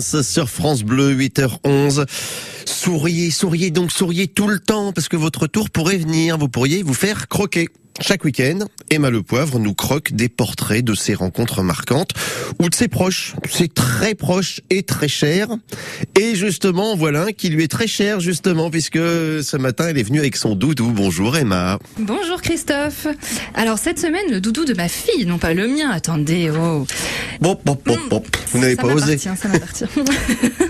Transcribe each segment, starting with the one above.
Sur France Bleu, 8h11. Souriez, souriez donc, souriez tout le temps parce que votre tour pourrait venir. Vous pourriez vous faire croquer. Chaque week-end, Emma Le Poivre nous croque des portraits de ses rencontres marquantes ou de ses proches. C'est très proche et très cher. Et justement, voilà un qui lui est très cher, justement, puisque ce matin, elle est venue avec son doudou. Bonjour Emma. Bonjour Christophe. Alors cette semaine, le doudou de ma fille, non pas le mien, attendez, oh. Bon, bon, bon, bon. Vous n'avez Ça pas osé. m'appartient, ça m'appartient.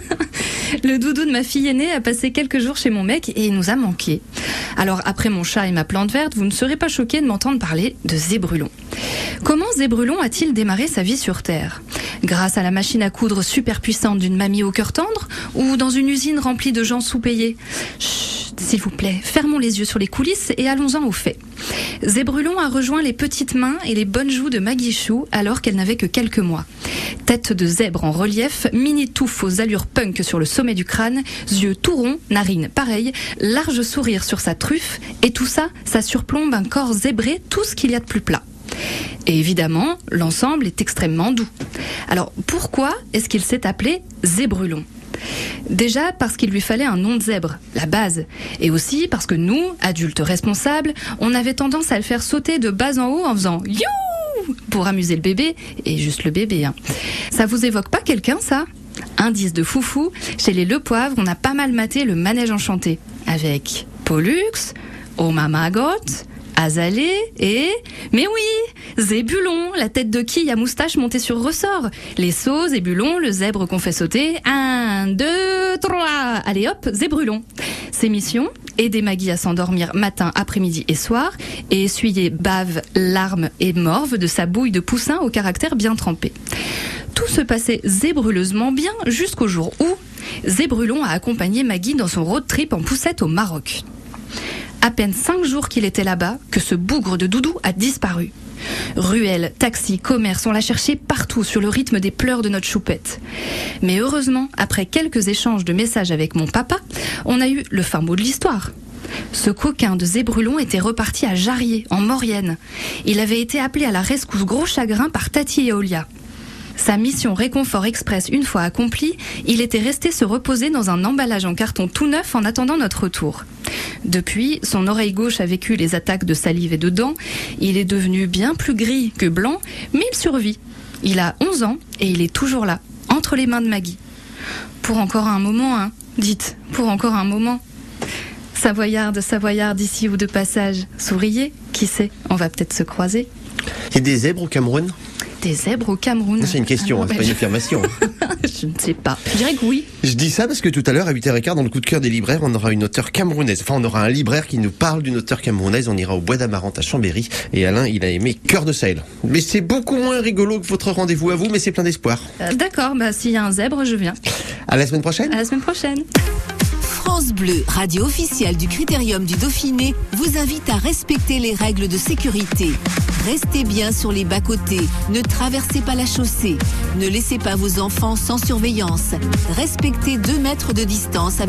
Le doudou de ma fille aînée a passé quelques jours chez mon mec et il nous a manqué. Alors après mon chat et ma plante verte, vous ne serez pas choqués de m'entendre parler de Zébrulon. Comment Zébrulon a-t-il démarré sa vie sur Terre? Grâce à la machine à coudre super puissante d'une mamie au cœur tendre ou dans une usine remplie de gens sous-payés? S'il vous plaît, fermons les yeux sur les coulisses et allons-en aux faits. Zébrulon a rejoint les petites mains et les bonnes joues de Maggie Chou alors qu'elle n'avait que quelques mois. Tête de zèbre en relief, mini touffe aux allures punk sur le sommet du crâne, yeux tout ronds, narines pareilles, large sourire sur sa truffe, et tout ça, ça surplombe un corps zébré, tout ce qu'il y a de plus plat. Et évidemment, l'ensemble est extrêmement doux. Alors pourquoi est-ce qu'il s'est appelé Zébrulon? Déjà parce qu'il lui fallait un nom de zèbre, la base. Et aussi parce que nous, adultes responsables, on avait tendance à le faire sauter de bas en haut en faisant You pour amuser le bébé, et juste le bébé. Hein. Ça vous évoque pas quelqu'un, ça? Indice de foufou, chez les Le Poivre, on a pas mal maté le manège enchanté. Avec Pollux, Oh Mamagot, Azalée et... Mais oui Zébulon, la tête de qui à moustache montée sur ressort. Les sauts, Zébulon, le zèbre qu'on fait sauter. Un, deux, trois Allez hop, Zébrulon Ses missions Aider Maggie à s'endormir matin, après-midi et soir, et essuyer bave, larmes et morve de sa bouille de poussin au caractère bien trempé. Tout se passait zébruleusement bien jusqu'au jour où Zébrulon a accompagné Maggie dans son road trip en poussette au Maroc. À peine cinq jours qu'il était là-bas que ce bougre de doudou a disparu. Ruelles, taxis, commerces, on l'a cherché partout sur le rythme des pleurs de notre choupette. Mais heureusement, après quelques échanges de messages avec mon papa, on a eu le fin mot de l'histoire. Ce coquin de Zébrulon était reparti à Jarrier, en Maurienne. Il avait été appelé à la rescousse gros chagrin par Tati et Olia. Sa mission réconfort express une fois accomplie, il était resté se reposer dans un emballage en carton tout neuf en attendant notre retour. Depuis, son oreille gauche a vécu les attaques de salive et de dents. Il est devenu bien plus gris que blanc, mais il survit. Il a 11 ans et il est toujours là, entre les mains de Maggie. Pour encore un moment, hein Dites, pour encore un moment. Savoyarde, Savoyarde ici ou de passage, souriez, qui sait, on va peut-être se croiser. Il des zèbres au Cameroun? Des zèbres au Cameroun. C'est une question, hein, c'est pas une affirmation. je ne sais pas. Je dirais que oui. Je dis ça parce que tout à l'heure, à 8h15, dans le coup de cœur des libraires, on aura une auteure camerounaise. Enfin, on aura un libraire qui nous parle d'une auteure camerounaise. On ira au Bois d'Amarante à Chambéry. Et Alain, il a aimé Cœur de Sahel. Mais c'est beaucoup moins rigolo que votre rendez-vous à vous, mais c'est plein d'espoir. Euh, D'accord, bah s'il y a un zèbre, je viens. À la semaine prochaine À la semaine prochaine. France Bleu, radio officielle du Critérium du Dauphiné, vous invite à respecter les règles de sécurité. Restez bien sur les bas-côtés, ne traversez pas la chaussée, ne laissez pas vos enfants sans surveillance, respectez 2 mètres de distance